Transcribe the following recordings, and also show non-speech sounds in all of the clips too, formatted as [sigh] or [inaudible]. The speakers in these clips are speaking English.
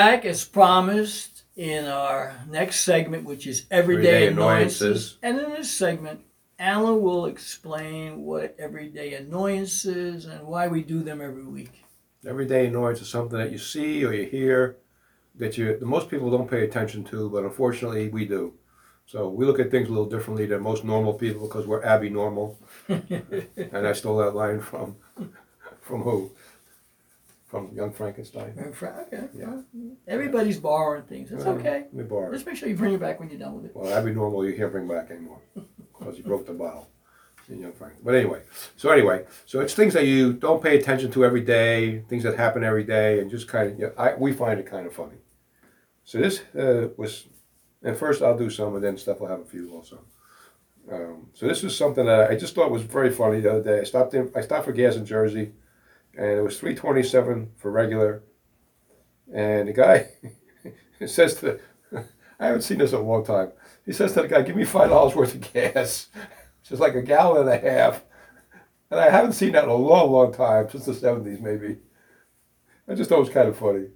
back as promised in our next segment, which is everyday, Everyday annoyances. annoyances. And in this segment, Alan will explain what everyday annoyance is and why we do them every week. Everyday annoyance is something that you see or you hear that you that most people don't pay attention to, but unfortunately we do. So we look at things a little differently than most normal people because we're abby normal. [laughs] and I stole that line from from who? From Young Frankenstein. And Fra- okay. Yeah. Everybody's borrowing things. It's okay. We borrowed. Just make sure you bring it back when you're done with it. Well, that'd be Normal you can't bring back anymore because you broke the bottle. in Young Frank. But anyway, so anyway, so it's things that you don't pay attention to every day, things that happen every day, and just kind of, yeah, I, we find it kind of funny. So this uh, was, and first I'll do some, and then Steph will have a few also. Um, so this was something that I just thought was very funny the other day. I stopped in, I stopped for gas in Jersey, and it was three twenty seven for regular, and the guy [laughs] says to, the, [laughs] I haven't seen this in a long time. He says to the guy, "Give me five dollars worth of gas." [laughs] Which is like a gallon and a half. And I haven't seen that in a long, long time, since the seventies maybe. I just thought it was kind of funny.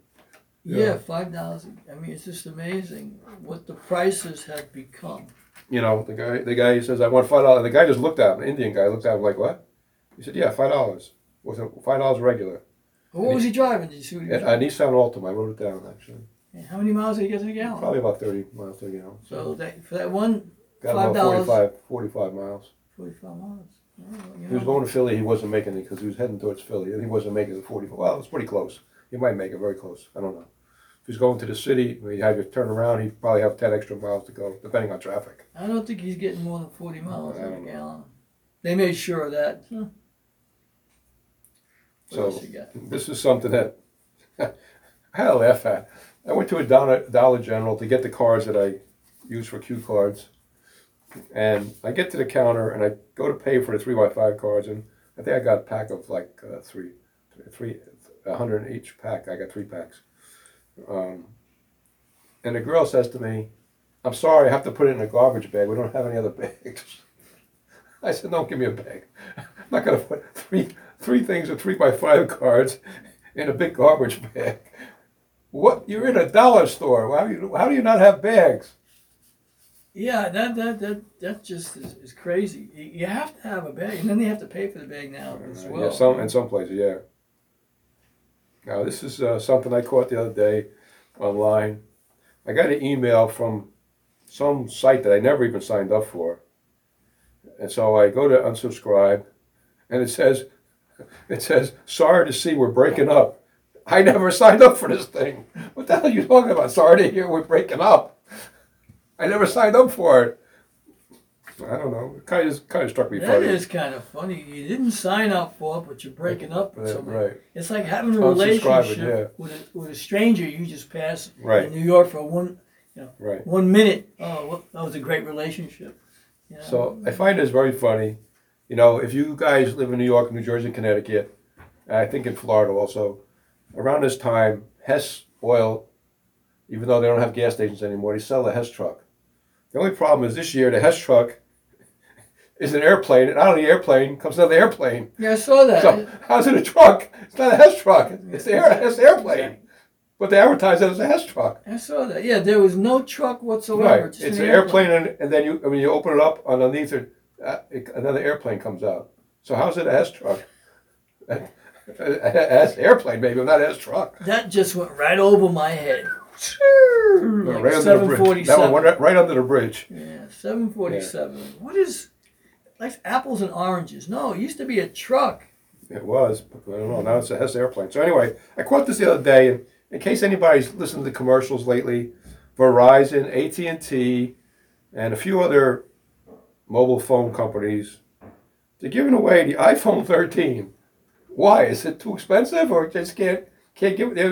Yeah, Yeah. five dollars. I mean, it's just amazing what the prices have become. You know, the guy the guy says, I want five dollars. And the guy just looked at him, an Indian guy looked at him like, What? He said, Yeah, five dollars. Was it five dollars regular? What was he driving? Did you see what he was A driving? Nissan Altima, I wrote it down actually. How many miles did he get in a gallon? Probably about thirty miles to a gallon. So that for that one Got $5. 45, 45 miles. forty-five miles. Oh, you He was know. going to Philly, he wasn't making it because he was heading towards Philly, and he wasn't making it forty. Well, it's pretty close. He might make it very close. I don't know. If he's going to the city, he had to turn around. He'd probably have ten extra miles to go, depending on traffic. I don't think he's getting more than forty miles I in a don't know. gallon. They made sure of that. Huh. What So you got? this is something that I had a laugh at. I went to a Dollar, Dollar General to get the cards that I use for Q cards, and I get to the counter and I go to pay for the three by five cards, and I think I got a pack of like uh, three, three, a hundred in each pack. I got three packs. Um, and the girl says to me, "I'm sorry, I have to put it in a garbage bag. We don't have any other [laughs] bags." I said, "Don't give me a bag. I'm not gonna put three three things with three by five cards in a big garbage bag. What? You're in a dollar store. How do you how do you not have bags? Yeah, that that that that just is, is crazy. You you have to have a bag, and then they have to pay for the bag now as well. Yeah, some in some places, yeah. Now this is uh, something I caught the other day online. I got an email from some site that I never even signed up for, and so I go to unsubscribe, and it says, it says, "Sorry to see we're breaking up." I never [laughs] signed up for this thing. What the hell are you talking about? Sorry to hear we're breaking up. I never signed up for it. I don't know. It kind of kind of struck me That funny. is kind of funny. You didn't sign up for it, but you're breaking up with somebody. right. It's like having a relationship with, a, with a stranger you just passed Right. in New York for one you Right. one minute. Oh, well, that was a great relationship. You know? So I find this very funny. You know, if you guys live in New York, New Jersey, Connecticut, and I think in Florida also, around this time, Hess Oil, even though they don't have gas stations anymore, they sell the Hess truck. The only problem is this year the Hess truck [laughs] is an airplane, and out of the airplane comes another airplane. yeah, I saw that. So how's it a truck? It's not a Hess truck. It's the air, Hess airplane. But they advertise it as a Hess truck. I saw that. Yeah, there was no truck whatsoever. Right. It's an an airplane, and, and then you when you open it up underneath it, Uh, another airplane comes out. So how's it a Hess truck? [laughs] a Hess airplane, maybe, not a Hess truck. That just went right over my head. right Like under the bridge. That one went right, right under the bridge. Yeah, seven forty seven. What is like apples and oranges? No, it used to be a truck. It was, but I don't know. Now it's a Hess airplane. So anyway, I quote this the other day, and in case anybody's listened to the commercials lately, Verizon, AT and T, and a few other mobile phone companies, they're giving away the iPhone 13. Why? Is it too expensive, or just can't can't give? They're,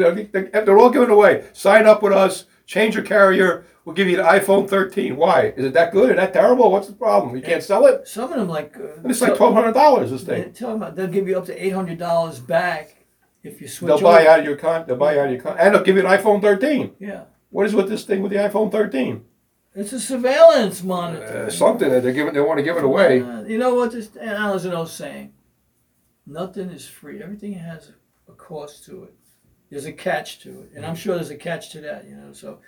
they're all giving away. Sign up with us. Change your carrier. We'll give you the iPhone 13. Why? Is it that good or that terrible? What's the problem? You can't sell it. Some of them like uh, And it's like twelve hundred dollars. This thing. tell them they'll give you up to eight hundred dollars back if you switch. They'll buy over. out of your con. They'll buy out of your con, and they'll give you an iPhone 13. Yeah, What is with this thing with the iPhone 13? It's a surveillance monitor. Uh, something that they're giving. They want to give it away. Uh, you know what? This Alan's an old saying. Nothing is free. Everything has a cost to it. there's a catch to it, and I'm sure there's a catch to that. You know, so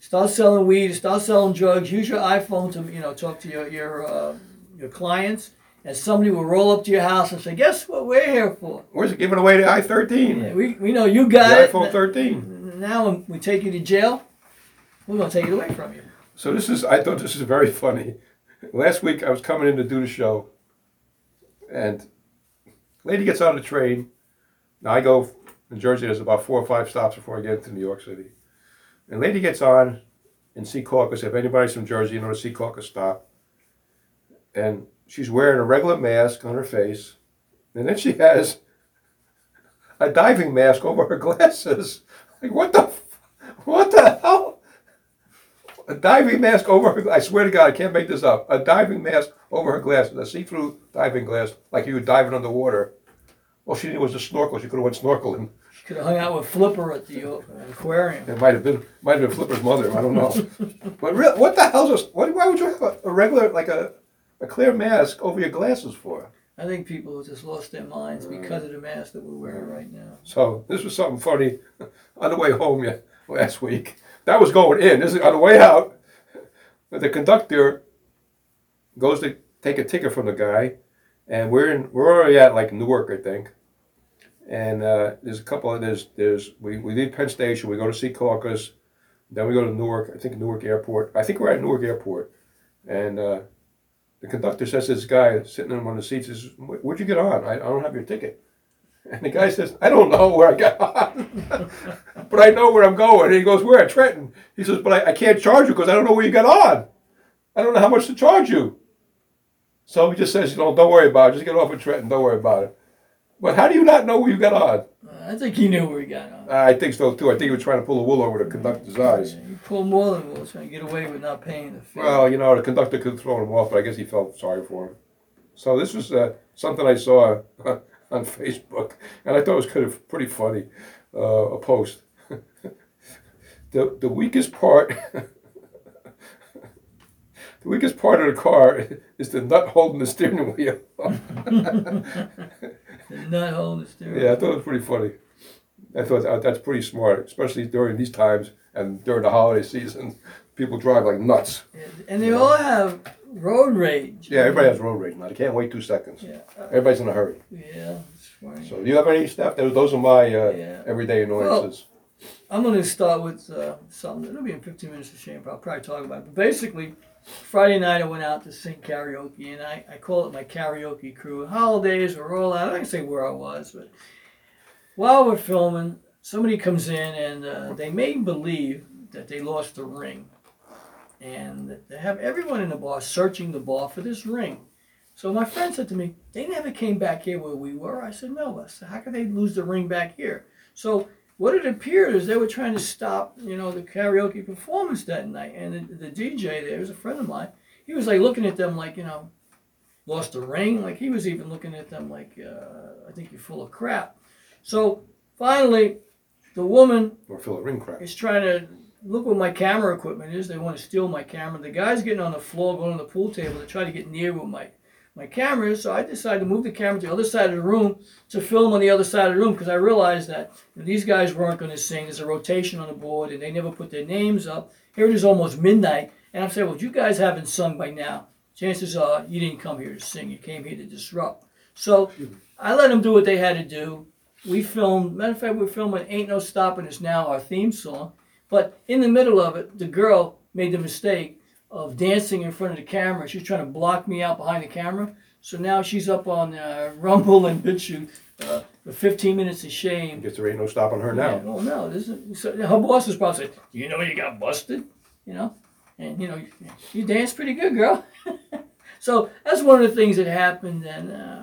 start selling weed, start selling drugs. Use your iPhone to you know talk to your your uh, your clients, and somebody will roll up to your house and say, "Guess what we're here for? Where's it giving away the i thirteen? Yeah, we we know you The got it. iPhone thirteen. Now when we take you to jail, we're gonna take it away from you." So this is I thought this is very [laughs] funny. Last week I was coming in to do the show, and lady gets on the train. Now I go in Jersey. There's about four or five stops before I get into New York City. And lady gets on in Secaucus. If anybody's from Jersey, you know the Secaucus stop. And she's wearing a regular mask on her face, and then she [laughs] has a diving mask over her glasses. Like what the, what the hell? A diving mask over her. I swear to God, I can't make this up. A diving mask over her glasses, a see-through diving glass, like you were diving underwater. All she needed was a snorkel. She could have went snorkeling. She could have hung out with Flipper at the uh, aquarium. It might have been, might have been Flipper's mother. I don't know. but real, what the hell's this? What, why would you have a, a regular, like a, a clear mask over your glasses for? I think people have just lost their minds because of the mask that we're wearing right now. So this was something funny [laughs] on the way home yeah, last week. That was going in. This is on the way out. The conductor goes to take a ticket from the guy, and we're in. We're already at like Newark, I think. And uh, there's a couple of there's there's we, we leave Penn Station. We go to Secaucus, then we go to Newark. I think Newark Airport. I think we're at Newark Airport, and uh, the conductor says to this guy sitting in one of the seats, "Says Where'd you get on? I, I don't have your ticket." And the guy says, I don't know where I got on, [laughs] but I know where I'm going. And he goes, Where? At Trenton. He says, But I, I can't charge you because I don't know where you got on. I don't know how much to charge you. So he just says, you know, don't worry about it. Just get off at Trenton. Don't worry about it. But how do you not know where you got on? Uh, I think he knew where he got on. I think so too. I think he was trying to pull the wool over the conductor's eyes. Yeah, he pulled more than wool, trying to get away with not paying the fee. Well, you know, the conductor could have thrown him off, but I guess he felt sorry for him. So this was uh, something I saw [laughs] [laughs] on Facebook, and I thought it was kind of pretty funny. Uh, a post. [laughs] the the weakest part. [laughs] The weakest part of the car is the nut holding the steering wheel. the nut holding the steering. Wheel. Yeah, I thought it was pretty funny. I thought that- that's pretty smart, especially during these times and during the holiday season. People drive like nuts. And they all have road rage. Yeah, everybody has road rage now. They can't wait two seconds. Yeah, uh, Everybody's in a hurry. yeah, it's funny. So, do you have any stuff? Those, those are my uh, Yeah. everyday annoyances. I'm going to start with uh, something. It'll be in 15 minutes of shame, but I'll probably talk about it. But basically, Friday night I went out to sing karaoke, and I, I call it my karaoke crew. Holidays were all out. I can say where I was, but while we're filming, somebody comes in and uh, they made believe that they lost the ring. And they have everyone in the bar searching the bar for this ring. So my friend said to me, they never came back here where we were. I said, no. I said, how could they lose the ring back here? So what it appeared is they were trying to stop, you know, the karaoke performance that night. And the, the DJ there was a friend of mine. He was like looking at them like, you know, lost the ring. Like he was even looking at them like, uh, I think you're full of crap. So finally, the woman Or fill a ring crack. is trying to look what my camera equipment is. They want to steal my camera. The guy's getting on the floor, going to the pool table to try to get near where my my camera is. So I decided to move the camera to the other side of the room to film on the other side of the room because I realized that these guys weren't going to sing. There's a rotation on the board, and they never put their names up. Here it is, almost midnight, and I'm saying, well, you guys haven't sung by now, chances are you didn't come here to sing. You came here to disrupt. So I let them do what they had to do. We filmed. Matter of fact, we're filming "Ain't No Stopping Us Now," our theme song. But in the middle of it, the girl made the mistake of dancing in front of the camera. She was trying to block me out behind the camera. So now she's up on uh, Rumble and BitChute uh, for 15 minutes of shame. guess there ain't no stopping her Yeah, now. oh no, this is so her boss is probably saying, "You know you got busted," you know, and you know you dance pretty good, girl. [laughs] so that's one of the things that happened, and uh,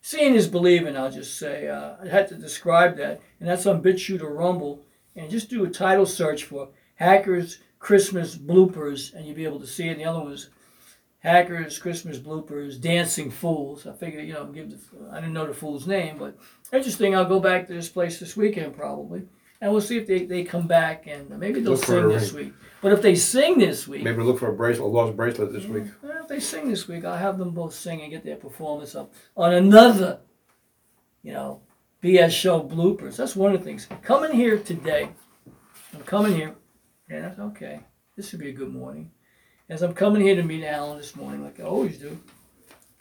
seeing is believing. I'll just say uh, I had to describe that, and that's on BitChute or Rumble, and just do a title search for "Hackers Christmas Bloopers," and you'll be able to see it. And the other one was Hackers Christmas Bloopers Dancing Fools. I figured, you know, give the I didn't know the fool's name, but interesting. I'll go back to this place this weekend probably, and we'll see if they, they come back and maybe they'll Look for sing a this week. But if they sing this week, Maybe look for a bracelet, a lost bracelet this week. well, if they sing this week, I'll have them both sing and get their performance up on another, you know, BS show bloopers. That's one of the things. Coming here today, I'm coming here, and I thought, okay, this would be a good morning. As I'm coming here to meet Alan this morning, like I always do,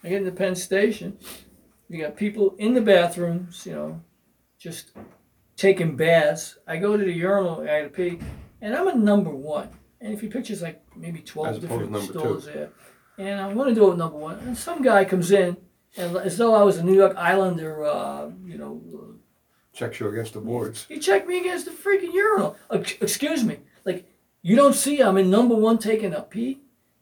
I get to Penn Station. You got people in the bathrooms, you know, just taking baths. I go to the urinal, I gotta pee, and I'm a number one. And if you picture, it's like maybe 12 As different number two. there. And I want to do it number one. And some guy comes in, and as though I was a New York Islander, uh, you know, Checks you against the boards. he checked me against the freaking urinal. Ex- Excuse me. Like, you don't see I'm in number one taking a pee?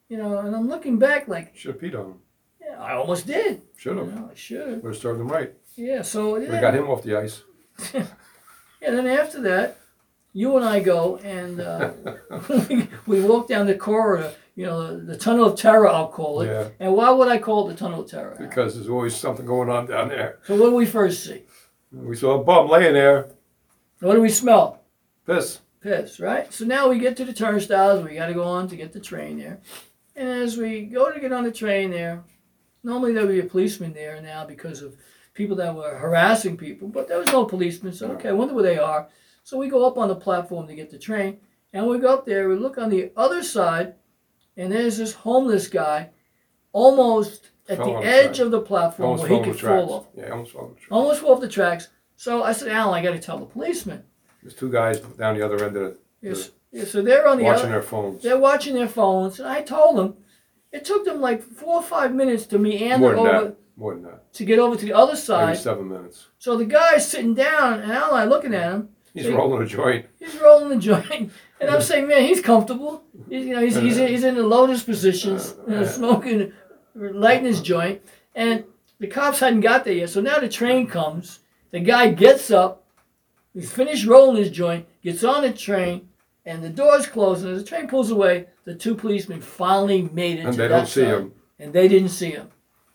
You know, and I'm looking back like, Should have peed on him. yeah, I almost did. Should You have. know, I should have. Would have served him right. Yeah, so. We got him off the ice. [laughs] Yeah, and then after that, you and I go and uh, [laughs] we, we walk down the corridor, you know, the, tunnel of terror, I'll call it. Yeah. And why would I call it the tunnel of terror? Al? Because there's always something going on down there. So what do we first see? We saw a bum laying there. What do we smell? Piss. Piss, right? So now we get to the turnstiles. We got to go on to get the train there. And as we go to get on the train there, normally there'll be a policeman there now because of people that were harassing people, but there was no policeman. So, okay, I wonder where they are. So we go up on the platform to get the train. And we go up there, we look on the other side, and there's this homeless guy almost at Fell the on the edge track. of the platform Almost where fell he on the could tracks. fall off. Yeah, almost fell on the tracks. Almost fall off the tracks. So I said, Alan, I got to tell the policeman. There's two guys down the other end of the Yes. Yeah, so they're on the watching other, their phones. they're watching their phones, and I told them it took them like four or five minutes to meander More than over that. More than that. to get over to the other Maybe side. seven minutes. So the guy's sitting down, and Al and I looking at him. He's rolling a joint. He's rolling the joint, [laughs] and I'm saying, man, he's comfortable. He's, you know, he's, he's, in, he's in the lotus positions, you know, smoking, lighting his joint, and the cops hadn't got there yet. So now the train comes. The guy gets up. He's finished rolling his joint. Gets on the train, and the doors close. And as the train pulls away, the two policemen finally made it And they don't see side. him. and they didn't see him.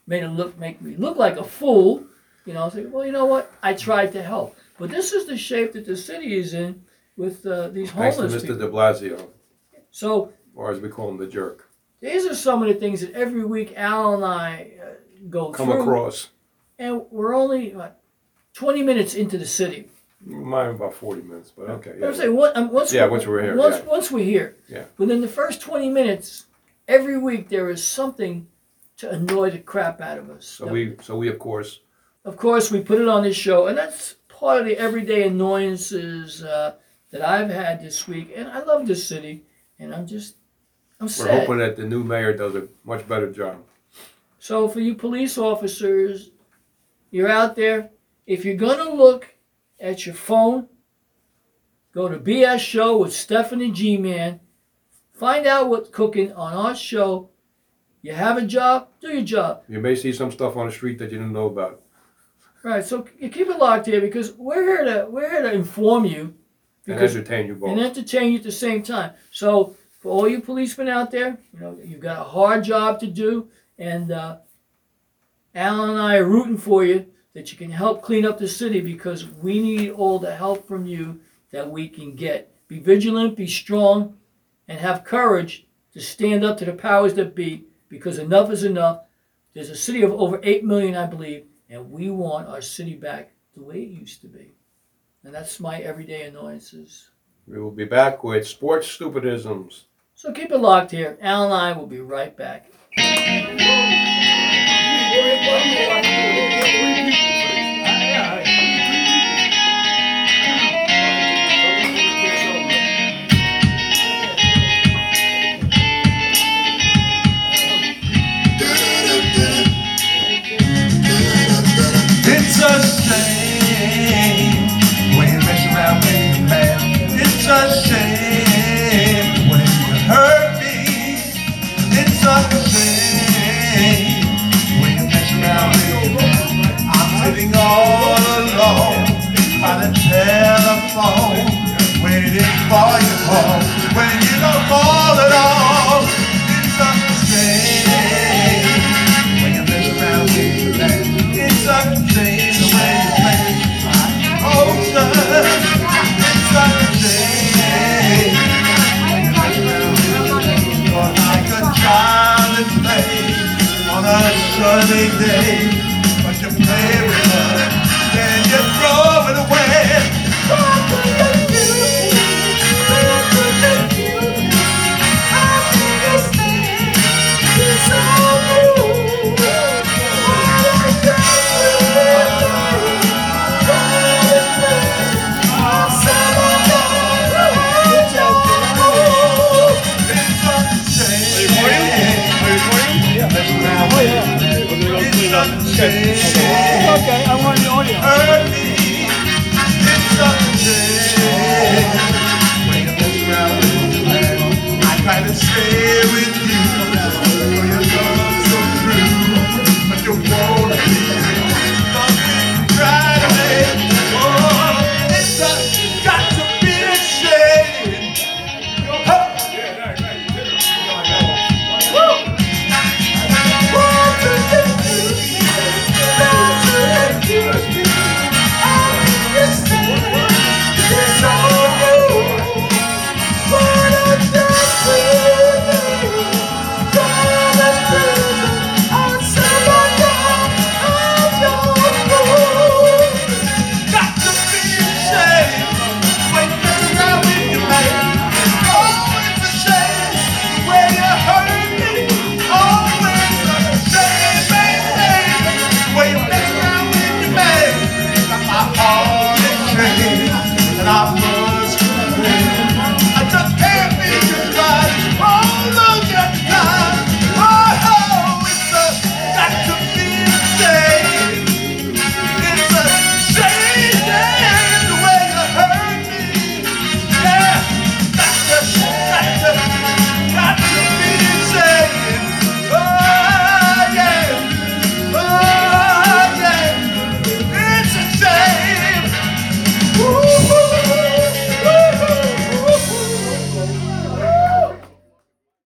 Made him look, make me look like a fool. You know, I say, well, you know what? I tried to help, but this is the shape that the city is in with uh, these Thanks to homeless Mr. people. de Blasio, So or as we call him, the jerk. these are some of the things that every week Al and I uh, go Come through, across. and we're only what, 20 minutes into the city. Mine about 40 minutes, but okay. I'm Yeah. saying what, um, once Yeah, once we're here, Once, yeah. once we're here. Yeah. Within the first 20 minutes, every week there is something to annoy the crap out of us. So we, so we of course, of course, we put it on this show, and that's part of the everyday annoyances uh, that I've had this week. And I love this city, and I'm just, I'm we're sad. hoping that the new mayor does a much better job. So for you police officers, you're out there. If you're gonna look at your phone, go to BS Show with Stephanie G Man. Find out what's cooking on our show. You have a job, do your job. You may see some stuff on the street that you didn't know about. Right. So you keep it locked here because we're here to we're here to inform you And because entertain you both. and entertain you at the same time. So for all you policemen out there, you know you've got a hard job to do, and uh, Alan and I are rooting for you that you can help clean up the city because we need all the help from you that we can get. Be vigilant, be strong, and have courage to stand up to the powers that be because enough is enough. There's a city of over 8 million, I believe, and we want our city back the way it used to be. And that's my everyday annoyances. We will be back with sports stupidisms. So keep it locked here. Al and I will be right back.